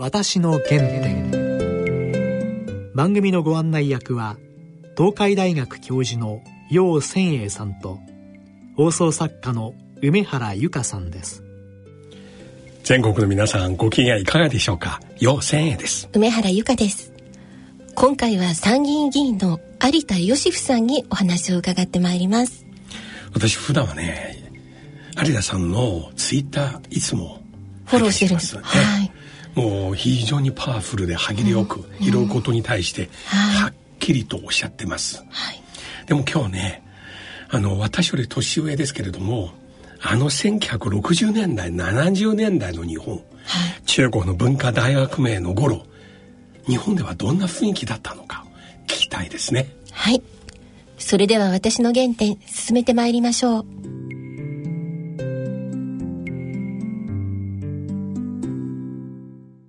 私の原点。番組のご案内役は東海大学教授の楊千栄さんと放送作家の梅原由香さんです。全国の皆さんご機嫌いかがでしょうか？楊千栄です。梅原由香です。今回は参議院議員の有田芳生さんにお話を伺ってまいります。私普段はね有田さんのツイッターいつもフォローしてるんです、ね、はいもう非常にパワフルで歯切れよく、拾うことに対してはっきりとおっしゃってます、はい、でも今日ねあの私より年上ですけれどもあの1960年代70年代の日本、はい、中国の文化大革命の頃日本ではどんな雰囲気だったのか聞きたいですね。はい。それでは私の原点進めてまいりましょう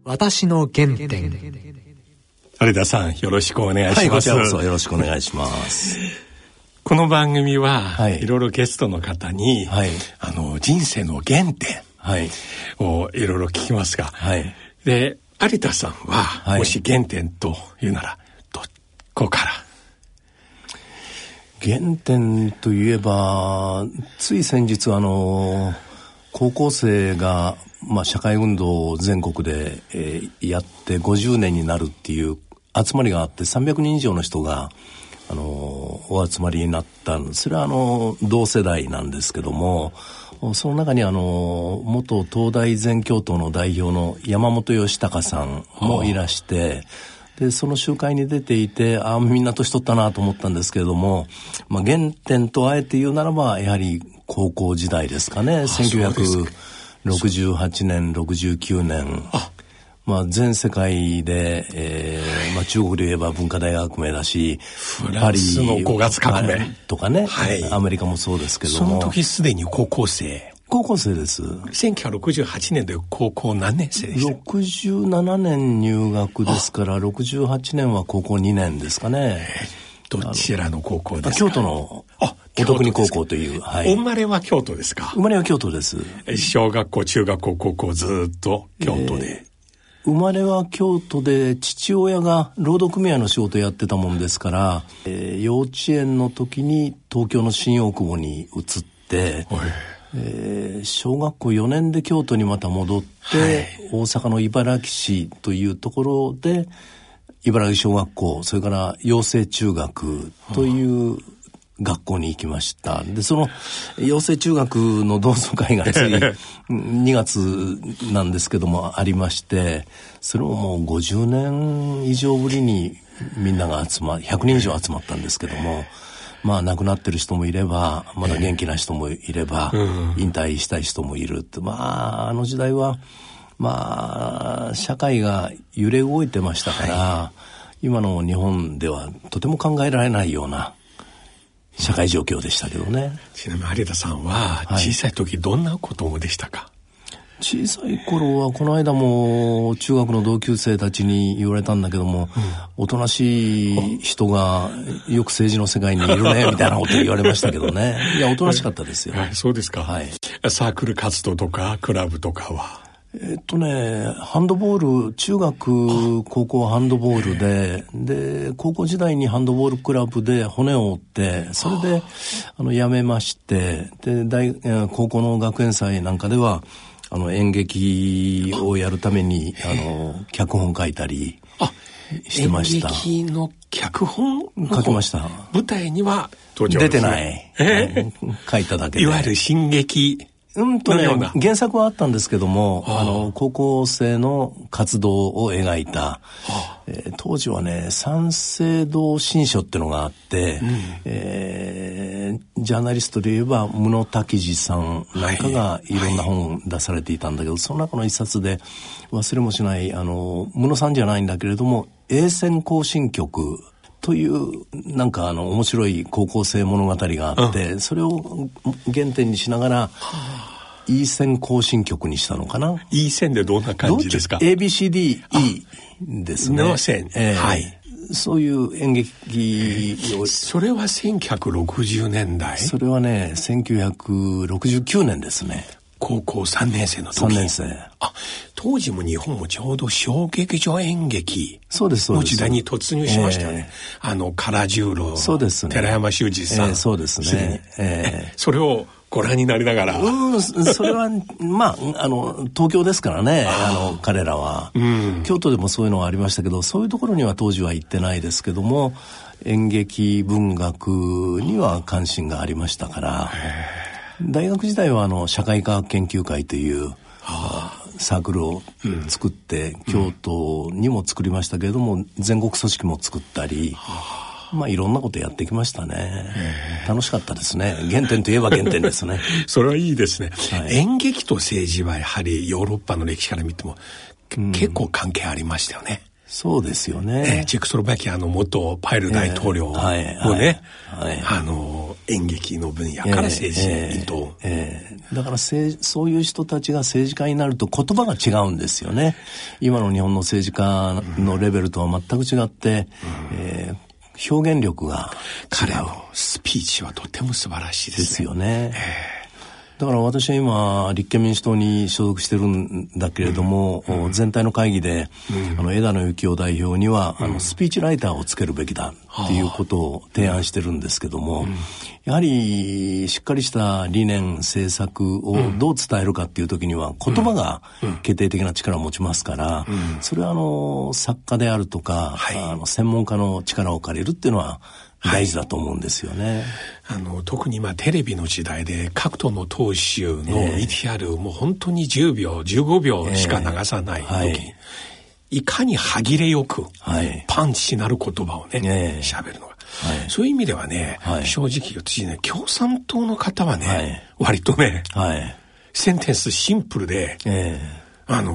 私の原点。有田さんよろしくお願いします、はい、よろしくお願いします。この番組は、はい、いろいろゲストの方に、はい、あの人生の原点をいろいろ聞きますが、はい、で有田さんは、はい、もし原点というならどこから？原点といえばつい先日あの高校生が、まあ、社会運動を全国で、えー、やって50年になるっていう集まりがあって300人以上の人があのお集まりになったそれはあの同世代なんですけどもその中にあの元東大全教頭の代表の山本義孝さんもいらして、でその集会に出ていてああみんな年取ったなと思ったんですけれども、まあ、原点とあえて言うならばやはり高校時代ですかね。1968年69年。まあ、全世界で、えーまあ、中国で言えば文化大革命だしフランスの5月革命とかね、はい、アメリカもそうですけどもその時すでに高校生高校生です。1968年で高校何年生でした ?67 年入学ですから、68年は高校2年ですかね。どちらの高校ですか？京都のあお国高校という、はい、お生まれは京都ですか？生まれは京都です。小学校中学校高校ずっと京都で、えー生まれは京都で父親が労働組合の仕事やってたもんですから、えー、幼稚園の時に東京の新大久保に移って、えー、小学校4年で京都にまた戻って、はい、大阪の茨城市というところで茨城小学校それから養成中学という学校に行きました。で、その、養成中学の同窓会がつい2月なんですけどもありまして、それももう50年以上ぶりにみんなが集ま、100人以上集まったんですけども、まあ亡くなってる人もいれば、まだ元気な人もいれば、引退したい人もいるって、まああの時代は、まあ社会が揺れ動いてましたから、今の日本ではとても考えられないような、社会状況でしたけどね。ちなみに有田さんは小さい時どんな子供でしたか、小さい頃はこの間も中学の同級生たちに言われたんだけども、うん、おとなしい人がよく政治の世界にいるね みたいなこと言われましたけどね。いやおとなしかったですよ、はい、そうですか、はい、サークル活動とかクラブとかは？えっとね、ハンドボール、中学、高校はハンドボールで、で、高校時代にハンドボールクラブで骨を折って、それで、あの、辞めまして、で、大、高校の学園祭なんかでは、あの、演劇をやるために、あの、脚本書いたり、してました。演劇の脚本書きました。舞台には出てない。えー、書いただけで。いわゆる進撃うんとね、原作はあったんですけども、あの、高校生の活動を描いた、はあ、えー、当時はね、三省堂新書っていうのがあって、うん、えー、ジャーナリストで言えば、室滝次さんなんかがい。ろんな本出されていたんだけど、はい、その中の一冊で、忘れもしない、あの、室さんじゃないんだけれども、栄線行進曲というなんかあの面白い高校生物語があって、うん、それを原点にしながら、E 線行進曲にしたのかな？E 線でどんな感じですか ?ABCDE ですね。の線、えー、はい。そういう演劇を。それは1960年代？それはね、1969年ですね。高校3年生の時。3年生。あ、当時も日本もちょうど小劇場演劇そうですの時代に突入しましたね。えー、あの、唐十郎。そうですね。寺山修司さん。えー、そうですね。えー、それをご覧になりながら。うん、それは、まあ、あの、東京ですからね、あの、彼らは、うん。京都でもそういうのはありましたけど、そういうところには当時は行ってないですけども、演劇文学には関心がありましたから、大学時代はあの社会科学研究会というサークルを作って、うん、京都にも作りましたけれども全国組織も作ったり。まあいろんなことやってきましたね。楽しかったですね。原点といえば原点ですね。それはいいですね、はい、演劇と政治はやはりヨーロッパの歴史から見ても、うん、結構関係ありましたよね。そうですよね。えー、チェクスロバキアの元パイル大統領もね、えーはいはい、あの、演劇の分野から政治にと、えー、だからそういう人たちが政治家になると言葉が違うんですよね。今の日本の政治家のレベルとは全く違って、うん、えー、表現力が彼のスピーチはとても素晴らしいですね。ですよね。えーだから私は今立憲民主党に所属してるんだけれども、うん、全体の会議で、うん、あの枝野幸男代表には、うん、あのスピーチライターをつけるべきだっていうことを提案してるんですけども、やはりしっかりした理念政策をどう伝えるかっていう時には言葉が決定的な力を持ちますから、それはあの作家であるとか、はい、あの専門家の力を借りるっていうのは大事だと思うんですよね。はい、あの特に今テレビの時代で各党の党首の ETR も本当に10秒15秒しか流さない時。に、えーはい。いかに歯切れよく、パンチなる言葉をね、喋、え。ー、るのが。はい、そういう意味ではね、はい、正直言ってね、共産党の方はね、はい、割とね、はい、センテンスシンプルで、えーあの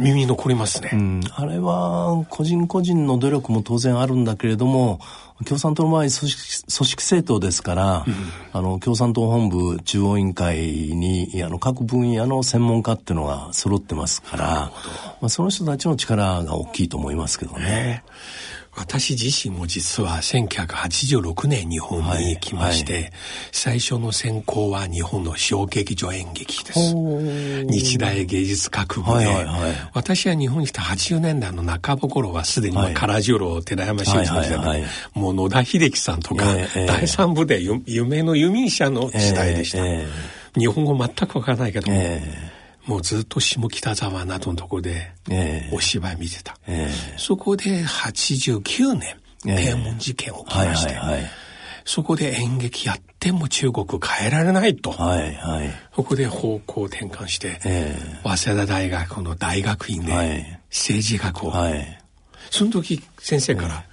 耳に残りますね、うん、あれは個人個人の努力も当然あるんだけれども共産党の場合組織組織政党ですから、うん、あの共産党本部中央委員会にあの各分野の専門家っていうのが揃ってますから、まあ、その人たちの力が大きいと思いますけどね。私自身も実は1986年日本に来まして、はいはい、最初の専攻は日本の小劇場演劇です。日大芸術学部で、はいはいはい、私は日本に来た80年代の半ば頃はすでに唐十郎、寺山修司の時代で、はいはいはい、もう野田秀樹さんとか、えー、第三部で夢の弓医者の時代でした。えー、日本語全くわからないけども、えーもうずっと下北沢などのところでお芝居見てた、えー、そこで89年天文事件起きまして、はいはいはい、そこで演劇やっても中国変えられないと、はいはい、そこで方向転換して、えー、早稲田大学の大学院で政治学を、はい、その時先生から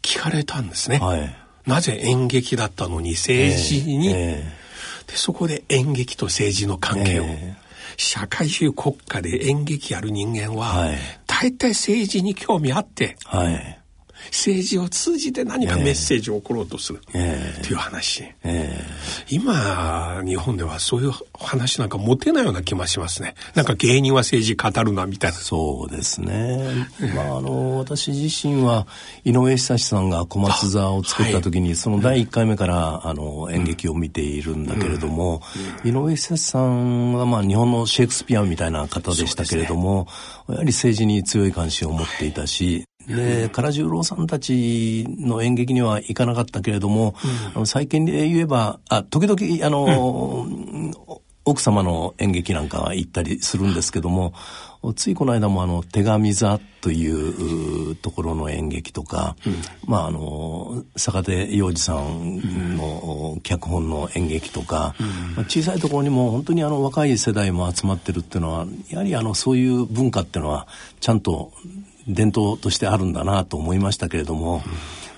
聞かれたんですね、はい、なぜ演劇だったのに政治に、えーえー、でそこで演劇と政治の関係を、社会主義国家で演劇やる人間は、はい、大体政治に興味あって、はい、政治を通じて何かメッセージを送ろうとするっていう話、えー、今日本ではそういう話なんか持てないような気もしますね。なんか芸人は政治語るなみたいな。そうですね、まああの私自身は井上久志さんが小松座を作った時に、はい、その第1回目から、あの演劇を見ているんだけれども、うん。うん、井上久志さんはまあ日本のシェイクスピアみたいな方でしたけれども、ね、やはり政治に強い関心を持っていたし、で、唐十郎さんたちの演劇には行かなかったけれども、うん、最近で言えば、あ、時々、あの、うん、奥様の演劇なんかは行ったりするんですけども、ついこの間もあの、手紙座というところの演劇とか、うん、まああの、坂手洋二さんの脚本の演劇とか、うん、まあ、小さいところにも本当にあの若い世代も集まってるっていうのは、やはりあの、そういう文化っていうのは、ちゃんと伝統としてあるんだなと思いましたけれども、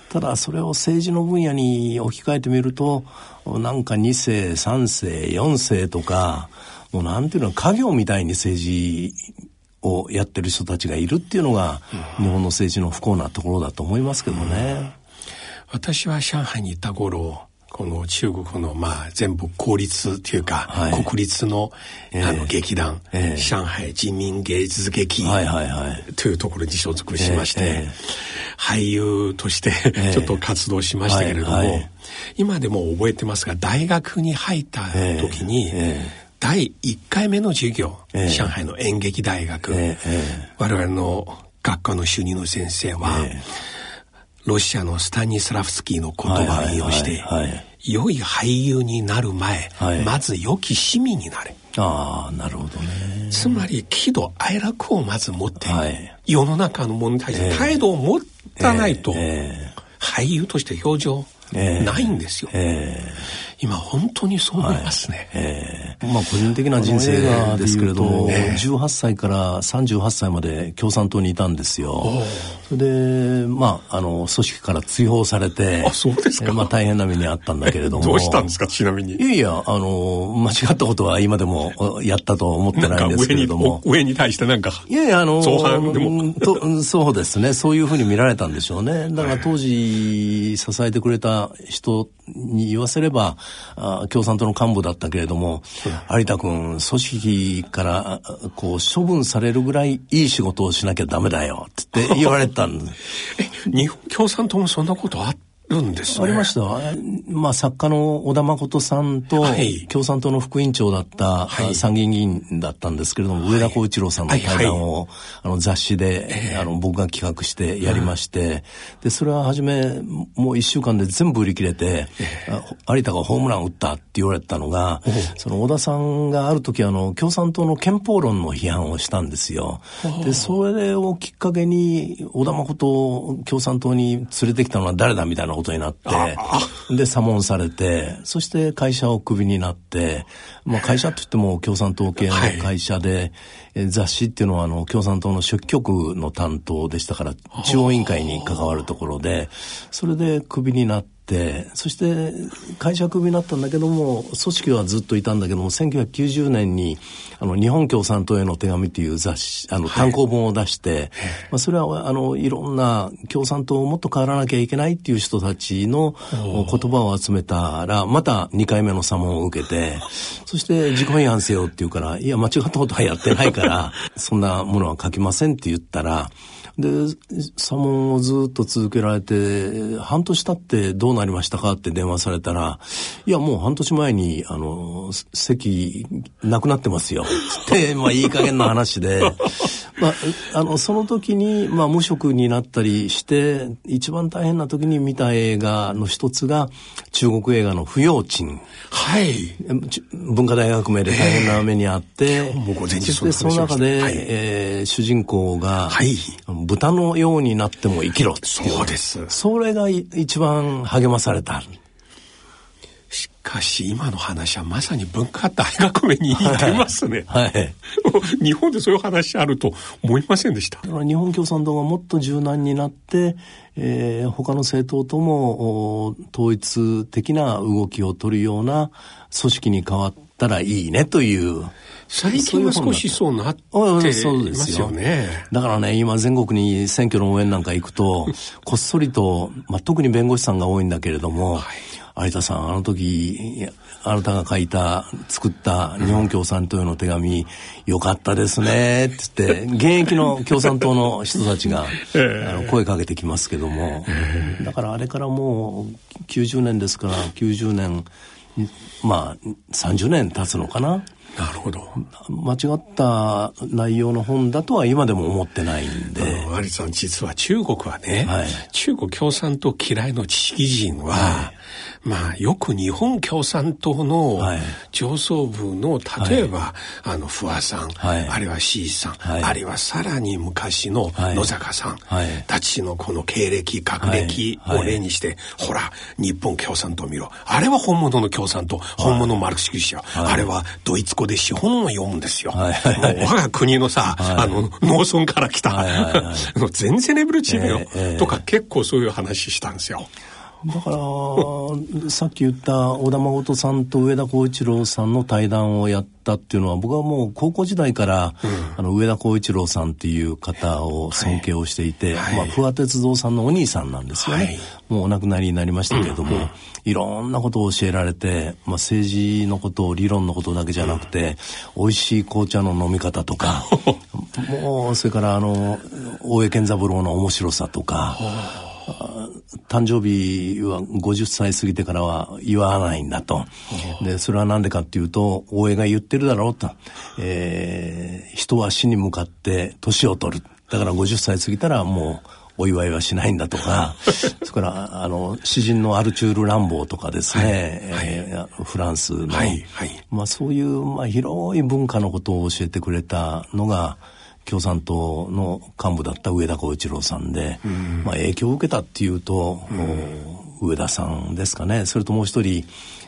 ただそれを政治の分野に置き換えてみるとなんか2世3世4世とかもうなんていうの家業みたいに政治をやってる人たちがいるっていうのが、日本の政治の不幸なところだと思いますけどね。私は上海に行った頃この中国のまあ全部公立っていうか、はい、国立の,、あの劇団、えー、上海人民芸術劇というところに所属しまして、えー、俳優としてちょっと活動しましたけれども、今でも覚えてますが大学に入った時に、第1回目の授業、えー、上海の演劇大学、えー、我々の学科の主任の先生は、ロシアのスタニスラフスキーの言葉を引用して、良い俳優になる前、はい、まず良き市民になれ。ああ、なるほどね。つまり、喜怒哀楽をまず持って、はい、世の中の問題に対して態度を持たないと、えー、俳優として表情ないんですよ。えー今本当にそう思いますね。はい、えー、まあ個人的な人生ですけれども、えー、18歳から38歳まで共産党にいたんですよ。それで、まあ、あの、組織から追放されて、あ、そうですか。まあ大変な目にあったんだけれども。どうしたんですか、ちなみに。いやいや、あの、間違ったことは今でもやったと思ってないんですけれども。上に対してなんか。いやいや、あの、相反でもと。そうですね。そういうふうに見られたんでしょうね。だから当時支えてくれた人に言わせれば、あ共産党の幹部だったけれども、有田君、組織からこう処分されるぐらいいい仕事をしなきゃダメだよって言われたんです。え、日本共産党もそんなことあっるんですね。ありました。まあ、作家の小田誠さんと、共産党の副委員長だった、はい、参議院議員だったんですけれども、はい、上田幸一郎さんの対談を、はい、あの雑誌で、えー、あの僕が企画してやりまして、で、それは初め、もう一週間で全部売り切れて、えー、有田がホームラン打ったって言われたのが、その小田さんがある時あの、共産党の憲法論の批判をしたんですよ。で、それをきっかけに、小田誠を共産党に連れてきたのは誰だみたいなことになって、で、左門されて、そして会社をクビになって、まあ会社といっても共産党系の会社で、はい、雑誌っていうのはあの共産党の書記局の担当でしたから、中央委員会に関わるところで、それでクビになって、そして会社クビになったんだけども組織はずっといたんだけども1990年にあの日本共産党への手紙っていう雑誌あの単行本を出して、はい、まあ、それはあのいろんな共産党をもっと変わらなきゃいけないっていう人たちの言葉を集めたらまた2回目の査問を受けてそして自己批判せよって言うからいや間違ったことはやってないからそんなものは書きませんって言ったらで、査問をずっと続けられて、半年経ってどうなりましたかって電話されたら、いや、もう半年前に、あの、席、なくなってますよ。って、まあ、いい加減な話で、まあ、あの、その時に、まあ、無職になったりして、一番大変な時に見た映画の一つが、中国映画の不要鎮。はい。文化大学名で大変な目にあって、えー、僕全然そその中で、はい、えー、主人公が、はい、豚のようになっても生きろそうです。それが一番励まされた。しかし今の話はまさに文化大学名に似てますね。はい。はい、日本でそういう話あると思いませんでした？だから日本共産党がもっと柔軟になって、えー、他の政党とも統一的な動きを取るような組織に変わったらいいねという。最近は少しそうなってますよね。だからね、今全国に選挙の応援なんか行くと、こっそりと、まあ、特に弁護士さんが多いんだけれども、はい。有田さん、あの時、あなたが書いた、作った日本共産党への手紙、よかったですね、って言って、現役の共産党の人たちが、あの声かけてきますけども、だからあれからもう90年ですから、90年、まあ、30年経つのかな。なるほど。間違った内容の本だとは今でも思ってないんで。有さん、実は中国はね、はい、中国共産党嫌いの知識人は、はいまあ、よく日本共産党の上層部の、例えば、はい、あの、不破さん、はい、あるいは C さん、はい、あるいはさらに昔の野坂さん、たちのこの経歴、学歴を例にして、ほら、日本共産党見ろ。あれは本物の共産党、本物マルクス主義者、あれはドイツ語で資本を読むんですよ。我が国のさ、あの、農村から来た、全然レベル違うよ、えー、とか結構そういう話したんですよ。だから さっき言った小田誠さんと上田浩一郎さんの対談をやったっていうのは僕はもう高校時代から、うん、あの上田浩一郎さんっていう方を尊敬をしていて、はい、まあ、不破鉄道さんのお兄さんなんですよね、はい、もうお亡くなりになりましたけれども、うん、いろんなことを教えられて、まあ、政治のこと理論のことだけじゃなくて、うん、美味しい紅茶の飲み方とか もうそれからあの大江健三郎の面白さとか。誕生日は50歳過ぎてからは言わないんだと。で、それはなんでかっていうと、大江が言ってるだろうと。えー、人は死に向かって年を取る。だから50歳過ぎたらもう、お祝いはしないんだとか、それから、あの、詩人のアルチュール・ランボーとかですね、はい。えー、フランスの、はい。はい、まあそういう、まあ広い文化のことを教えてくれたのが、共産党の幹部だった上田幸一郎さんで、うん、まあ影響を受けたっていうと、うん、上田さんですかね。それともう一人、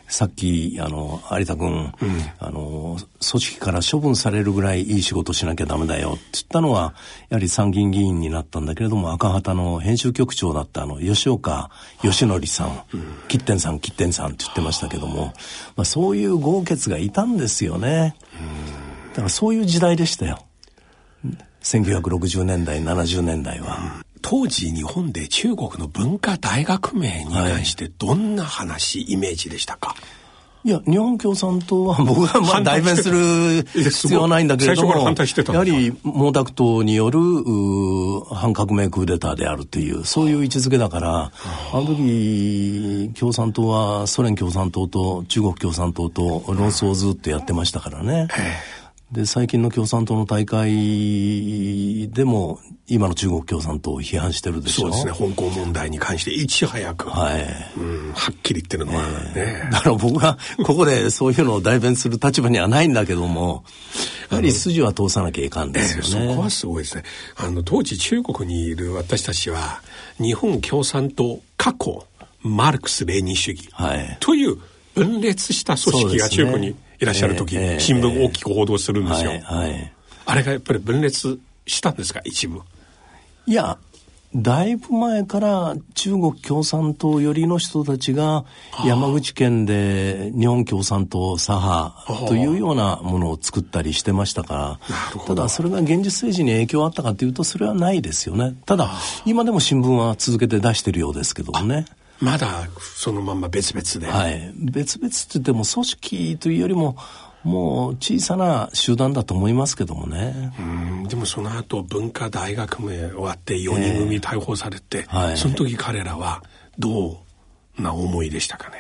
さっき、あの、有田君、うん、あの、組織から処分されるぐらいいい仕事しなきゃダメだよって言ったのは、やはり参議院議員になったんだけれども、赤旗の編集局長だったあの、吉岡義則さん、吉天さん、吉天さんって言ってましたけども、まあそういう豪傑がいたんですよね。だからそういう時代でしたよ。1960年代、70年代は。当時日本で中国の文化大学名に関してどんな話、はい、イメージでしたか？いや、日本共産党は僕はまあ 代弁する必要はないんだけれども、やはり毛沢東による反革命クーデターであるという、そういう位置づけだから、あの時、共産党はソ連共産党と中国共産党と論争をずっとやってましたからね。で、最近の共産党の大会でも、今の中国共産党を批判してるでしょ？そうですね、香港問題に関していち早く、はい。うん、はっきり言ってるのは。ね、え。ー、だから僕は、ここでそういうのを代弁する立場にはないんだけども、やはり筋は通さなきゃいかんですよね。えー、そこはすごいですね。あの、当時中国にいる私たちは、日本共産党過去、マルクス・レーニン主義、はい、という分裂した組織が中国に、いらっしゃる時、えー、新聞大きく報道するんですよ、はいはい、あれがやっぱり分裂したんですか一部いやだいぶ前から中国共産党寄りの人たちが山口県で日本共産党左派というようなものを作ったりしてましたからただそれが現実政治に影響あったかというとそれはないですよね。ただ今でも新聞は続けて出してるようですけどもねまだそのまま別々で。はい。別々って言っても組織というよりも、もう小さな集団だと思いますけどもね。うん、でもその後文化大学名終わって4人組逮捕されて、えーはい、その時彼らはどうな思いでしたかね？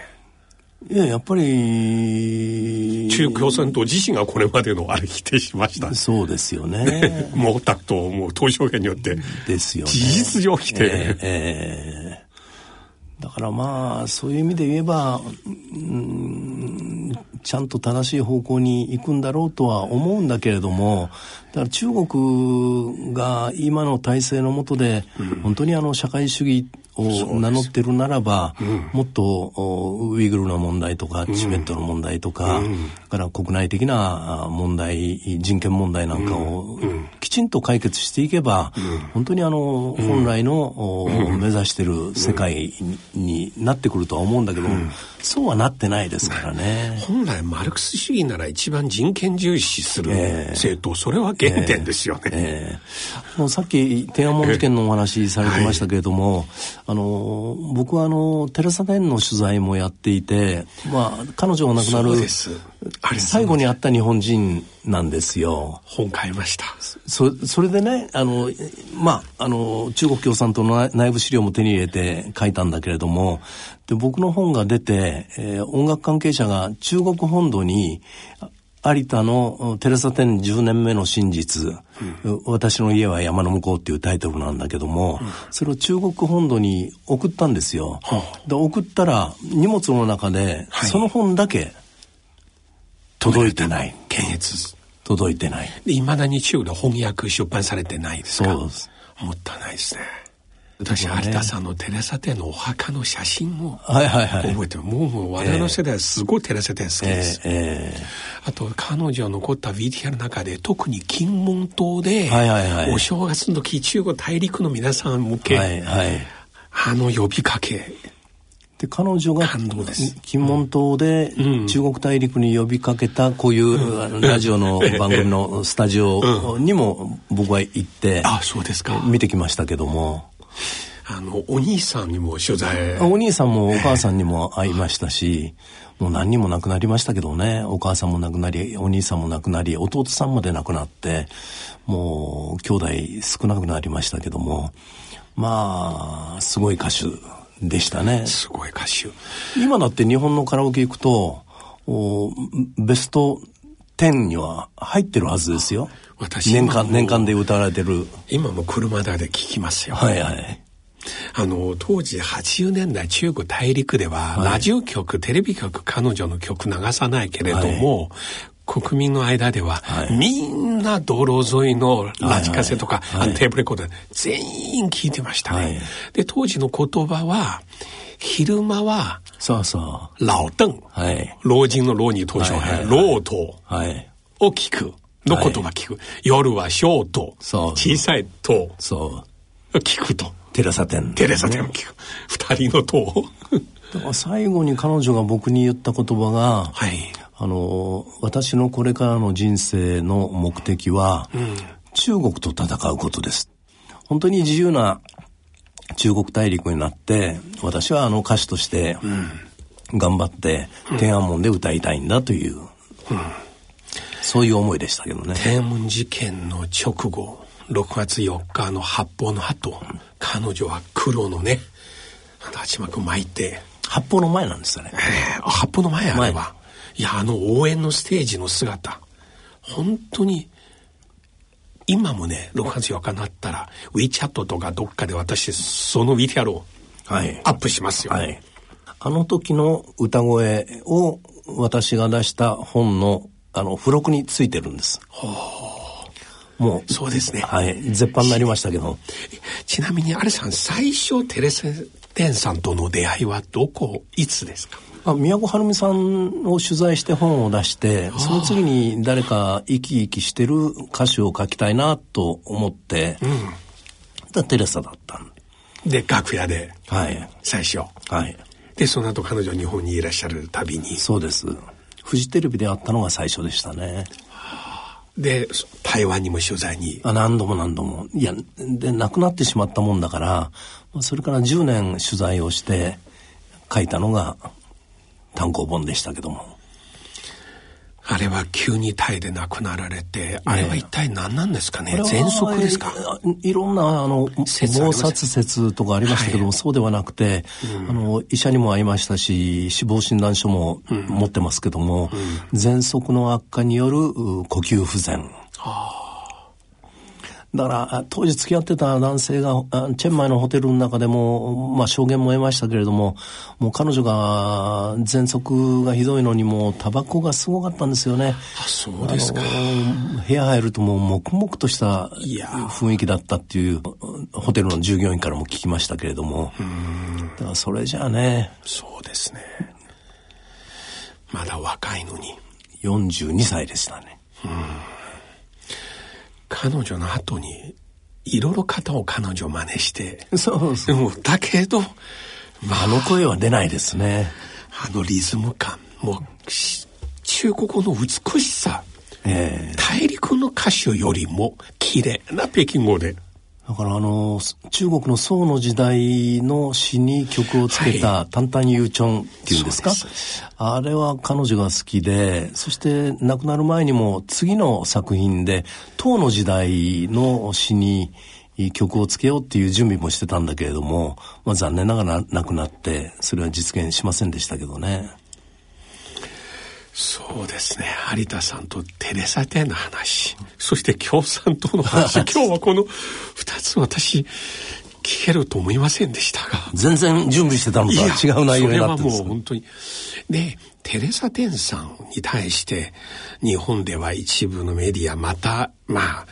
いや、やっぱり。中共産党自身がこれまでのあれ否定しました。そうですよね。毛沢東も東証言によって。ですよね。事実上否定。えーえーだからまあ、そういう意味で言えば、うん、ちゃんと正しい方向に行くんだろうとは思うんだけれども、だから中国が今の体制の下で、本当にあの社会主義を名乗ってるならば、うん、もっとウイグルの問題とか、チベットの問題とか、うん、から国内的な問題、人権問題なんかをきちんと解決していけば、うん、本当にあの、本来の、目指してる世界になってくるとは思うんだけど、そうはなってないですからね。本来マルクス主義なら一番人権重視する政党、えー、それは原点ですよね。えー、もうさっき天安門事件のお話されてましたけれども、はいあの僕はあのテレサ・テンの取材もやっていて、まあ、彼女が亡くなる最後に会った日本人なんですよ。本買いました。そそれでねあの、まあ、あの中国共産党の内部資料も手に入れて書いたんだけれどもで僕の本が出て、えー、音楽関係者が中国本土に有田のテレサテン10年目の真実、うん、私の家は山の向こうっていうタイトルなんだけども、うん、それを中国本土に送ったんですよ。で送ったら荷物の中で、その本だけ届いてない。検閲。届いてない。いまだに中国で翻訳出版されてないですか？そうです。もったいないですね。私、有田さんのテレサテのお墓の写真もはいはいはい、覚えてる。もうもう我々の世代はすごいテレサテ好きです。えーえー、あと彼女残った VTR の中で特に金門島で、はいはいはい、お正月の時中国大陸の皆さん向け、はいはい、あの呼びかけ。で彼女が金門島で中国大陸に呼びかけたこういうラジオの番組のスタジオにも僕は行って見てきましたけども。あの、お兄さんにも取材。お兄さんもお母さんにも会いましたし、もう何人も亡くなりましたけどね、お母さんも亡くなり、お兄さんも亡くなり、弟さんまで亡くなって、もう兄弟少なくなりましたけども、まあ、すごい歌手でしたね。すごい歌手。今だって日本のカラオケ行くと、おベスト10には入ってるはずですよ。私年間、年間で歌われてる。今も車で聞きますよ。はいはい。あの、当時80年代中国大陸では、はいラジオ局、テレビ局、彼女の曲流さないけれども、国民の間では、はいみんな道路沿いのラジカセとか、はいはいテープレコーダー全員聞いてましたね。はいで、当時の言葉は、昼間は、そうそう。老邓、はい。老人の老に投書、はいはい老頭はい。を聞く。の言葉聞く。夜は小と、小さいとそう。聞くと。テレサ店。テレサテン聞く。二人のと。だから最後に彼女が僕に言った言葉が、はい。あの、私のこれからの人生の目的は、中国と戦うことです。本当に自由な中国大陸になって、私はあの歌手として、頑張って、天安門で歌いたいんだという、そういう思いでしたけどね。天安門事件の直後、6月4日の発砲の後、彼女は黒のね、立ち幕巻いて、発砲の前なんですよね。えー発砲の前あれば、いや、あの応援のステージの姿、本当に、今もね、6月4日になったら、WeChat とかどっかで私、その VTR をはい。アップしますよ。はい。あの時の歌声を私が出した本の、あの、付録についてるんです。もう、そうですね。はい。絶版になりましたけど、ちなみに、アレさん、最初、テレセテンさんとの出会いはどこ、いつですか？あ宮古晴美さんを取材して本を出して、その次に誰か生き生きしてる歌詞を書きたいなと思って、だテレサだったんで、楽屋で、はい。最初。はい。で、その後彼女日本にいらっしゃるたびに、そうです。フジテレビで会ったのが最初でしたね。で、そ台湾にも取材に。あ何度も何度も。いや、で、亡くなってしまったもんだから、まあそれから10年取材をして書いたのが単行本でしたけども。あれは急にタイで亡くなられて、あれは一体何なんですかね？これは喘息ですか？いいろんな、あの、謀殺説とかありましたけども、はい。そうではなくて、あの、医者にも会いましたし、死亡診断書も持ってますけども、喘息の悪化によるう呼吸不全。だから、あ当時付き合ってた男性が、あチェンマイのホテルの中でも、まあ証言も得ましたけれども、もう彼女が喘息がひどいのにもうタバコがすごかったんですよね。あ、そうですか。部屋入るともう黙々とした雰囲気だったっていうホテルの従業員からも聞きましたけれどもだからそれじゃあねそうですね。まだ若いのに。42歳でしたね彼女の後に、いろいろ方を彼女真似して、そうそう。でも、だけど、まあの声は出ないですね。あのリズム感、もう、し中国語の美しさ、ええ。大陸の歌手よりも綺麗な北京語で。だからあの中国の宋の時代の詩に曲をつけた「タンタンユーチョン」っていうんですか？そうですあれは彼女が好きでそして亡くなる前にも次の作品で唐の時代の詩に曲をつけようっていう準備もしてたんだけれども、まあ、残念ながら亡くなってそれは実現しませんでしたけどね。そうですね。有田さんとテレサテの話、そして共産党の話、今日はこの二つ私、聞けると思いませんでしたが。全然準備してたのとは違う内容になってそれはもう本当に。で、テレサ・テンさんに対して、日本では一部のメディア、また、まあ、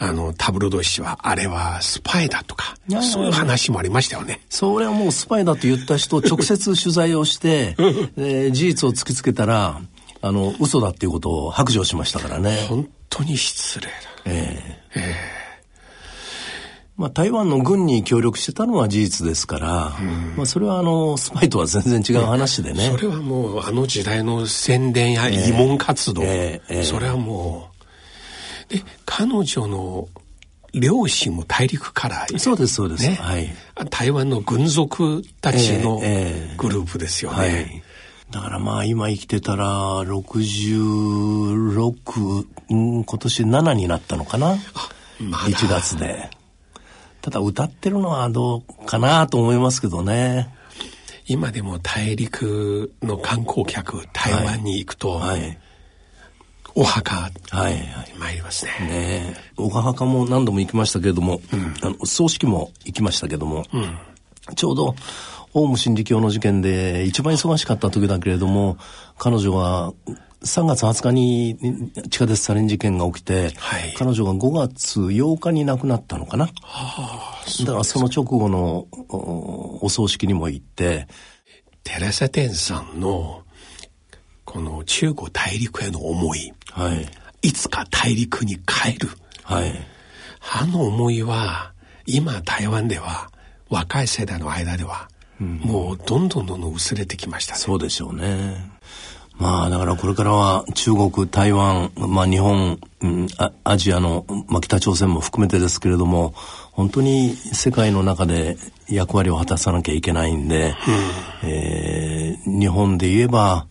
あの、タブロイド紙は、あれはスパイだとかそういう話もありましたよね。それはもうスパイだと言った人を直接取材をして、えー事実を突きつけたら、あの、嘘だっていうことを白状しましたからね。本当に失礼だ。ええまあ、台湾の軍に協力してたのは事実ですから、まあ、それはあの、スパイとは全然違う話でね。それはもう、あの時代の宣伝や慰問活動、ええええそれはもう、で、彼女の両親も大陸から、そうです、そうです。ね、はい。台湾の軍属たちのええええグループですよね。はい。だからまあ今生きてたら66、うん今年7になったのかな？まだ。1月で。ただ歌ってるのはどうかなと思いますけどね。今でも大陸の観光客台湾に行くと、はい、お墓はいはい。参りますね。ねお墓も何度も行きましたけれども、うん、あの葬式も行きましたけども、うん、ちょうどオウム真理教の事件で一番忙しかった時だけれども彼女は3月20日に地下鉄サリン事件が起きて、はい、彼女が5月8日に亡くなったのかな。はあ、だからその直後のお葬式にも行って。テレサ・テンさんのこの中国大陸への思い、はい、いつか大陸に帰る、はい、あの思いは今台湾では若い世代の間では、うん、もうどんどんどんどん薄れてきましたね。そうでしょうね。まあだからこれからは中国、台湾、まあ日本、うん、アジアの、まあ北朝鮮も含めてですけれども、本当に世界の中で役割を果たさなきゃいけないんで、うん、えー、日本で言えば、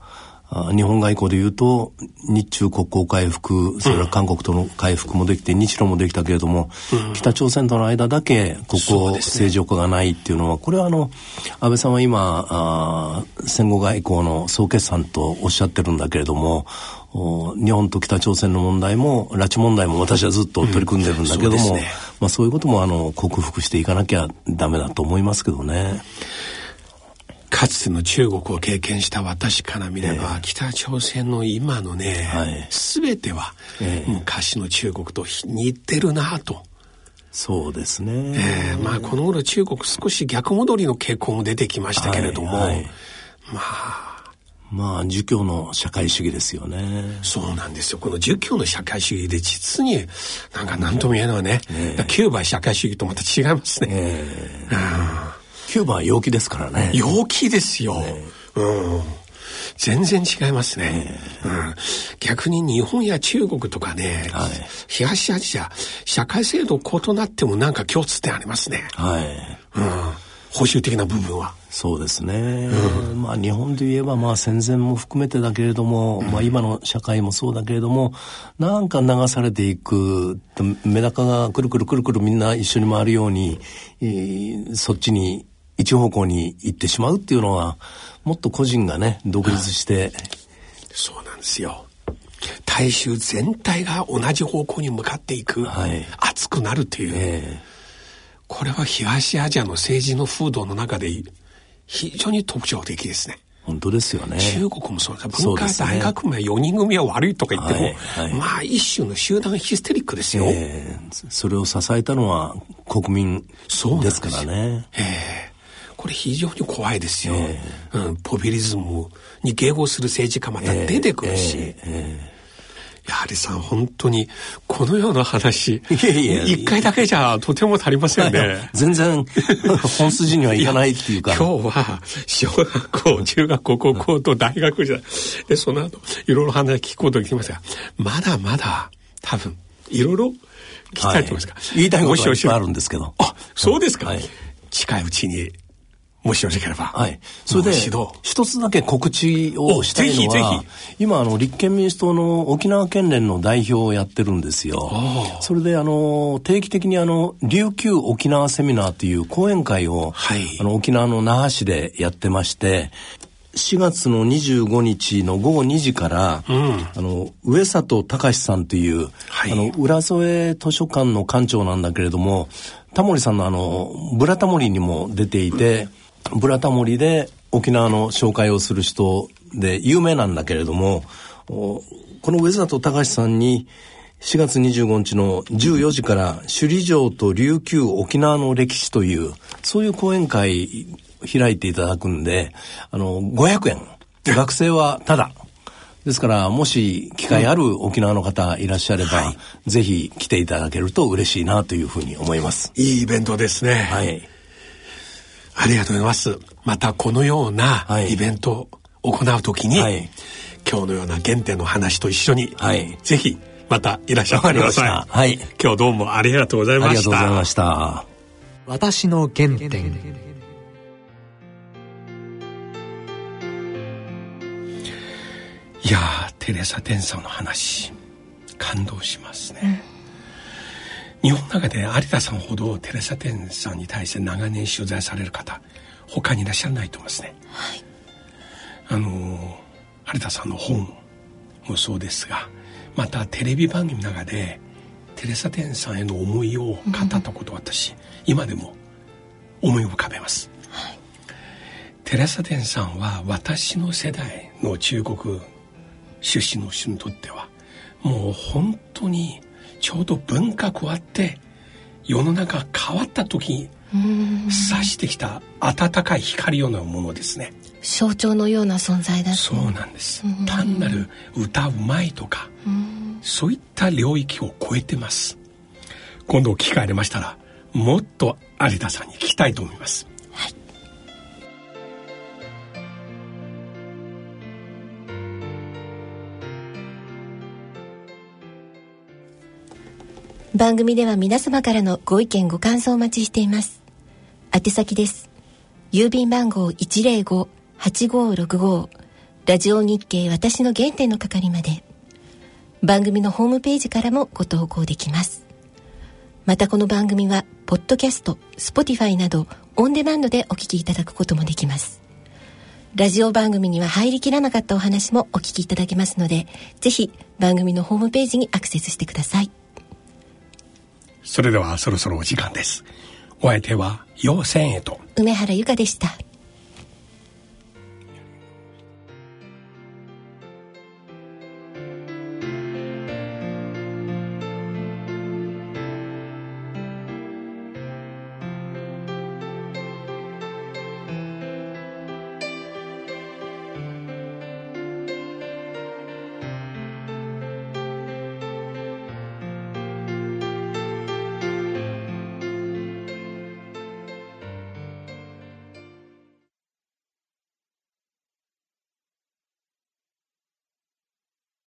日本外交で言うと日中国交回復それから韓国との回復もできて、日露もできたけれども、うん、北朝鮮との間だけ国交正常化がないっていうのは、ね、これはあの安倍さんは今あ戦後外交の総決算とおっしゃってるんだけれども日本と北朝鮮の問題も拉致問題も私はずっと取り組んでるんだけども、うんそうね、まあ、そういうこともあの克服していかなきゃダメだと思いますけどね。かつての中国を経験した私から見れば、えー、北朝鮮の今のね、はい、全ては、昔の中国と似てるなと。そうですね。えー、まあこの頃中国少し逆戻りの傾向も出てきましたけれども、はいはい、まあまあ、儒教の社会主義ですよね。そうなんですよ。この儒教の社会主義で実になんか何とも言えないね。ねキューバ社会主義とまた違いますね。ねキューバは陽気ですからね。陽気ですよ。ね、うん。全然違いますね、うん。逆に日本や中国とかね、はい、東アジア、社会制度異なってもなんか共通点ありますね。はい。うん。保守的な部分は。そうですね。うん、まあ日本で言えばまあ戦前も含めてだけれども、うん、まあ今の社会もそうだけれども、なんか流されていく、メダカがくるくるくるくるみんな一緒に回るように、えー、そっちに一方向に行ってしまうっていうのは、もっと個人がね、独立して。そうなんですよ。大衆全体が同じ方向に向かっていく、はい、熱くなるっていう、えー、これは東アジアの政治の風土の中で非常に特徴的ですね。本当ですよね。中国もそうです。文化大学名4人組は悪いとか言っても、はいはい、まあ一種の集団ヒステリックですよ。えー、それを支えたのは国民ですからね。えーこれ非常に怖いですよ。えー、うん、ポピュリズムに迎合する政治家また出てくるし。えーえーやはりさん、本当に、このような話、一回だけじゃとても足りませんね。全然、本筋にはいかないっていうか。今日は、小学校、中学校、高校と大学時代、で、その後、いろいろ話聞くことがきましたが、まだまだ、多分、いろいろ聞きたいと思いますが。はい、言いたいことはあるんですけど。あ、そうですか。はい、近いうちにもしよろしければ。はい。それで、一つだけ告知をしたいのは、ぜひぜひ。今、あの、立憲民主党の沖縄県連の代表をやってるんですよ。それで、あの、定期的にあの、琉球沖縄セミナーという講演会を、はい、あの、沖縄の那覇市でやってまして、4月の25日の午後2時から、うん、あの、上里隆さんという、はい、あの、浦添図書館の館長なんだけれども、タモリさんのあの、ブラタモリにも出ていて、うんブラタモリで沖縄の紹介をする人で有名なんだけれども、この上里隆さんに4月25日の14時から首里城と琉球沖縄の歴史という、そういう講演会開いていただくんで、あの、500円。学生はただ。ですから、もし機会ある沖縄の方いらっしゃれば、はい、ぜひ来ていただけると嬉しいなというふうに思います。いいイベントですね。はい。ありがとうございます。またこのようなイベントを行うときに、はい、今日のような原点の話と一緒に、はい、ぜひまたいらっしゃってください。はい。今日どうもありがとうございました。ありがとうございました。私の原点。いやテレサ・テンさんの話、感動しますね。うん日本の中で有田さんほどテレサ・テンさんに対して長年取材される方他にいらっしゃらないと思いますね。はい、あの有田さんの本もそうですがまたテレビ番組の中でテレサ・テンさんへの思いを語ったこと私、うん、今でも思い浮かべます、はい、テレサ・テンさんは私の世代の中国出身の人にとってはもう本当にちょうど文化変わって世の中変わった時に差してきた温かい光ようなものですね。象徴のような存在だそうなんです。単なる歌うまいとかそういった領域を超えてます。今度機会ありましたらもっと有田さんに聞きたいと思います番組では皆様からのご意見ご感想をお待ちしています。宛先です。郵便番号105-8565ラジオ日経私の原点の係まで。番組のホームページからもご投稿できます。またこの番組はポッドキャスト、スポティファイなどオンデマンドでお聞きいただくこともできます。ラジオ番組には入りきらなかったお話もお聞きいただけますのでぜひ番組のホームページにアクセスしてください。それではそろそろお時間です。お相手は、陽線へと。梅原由香でした。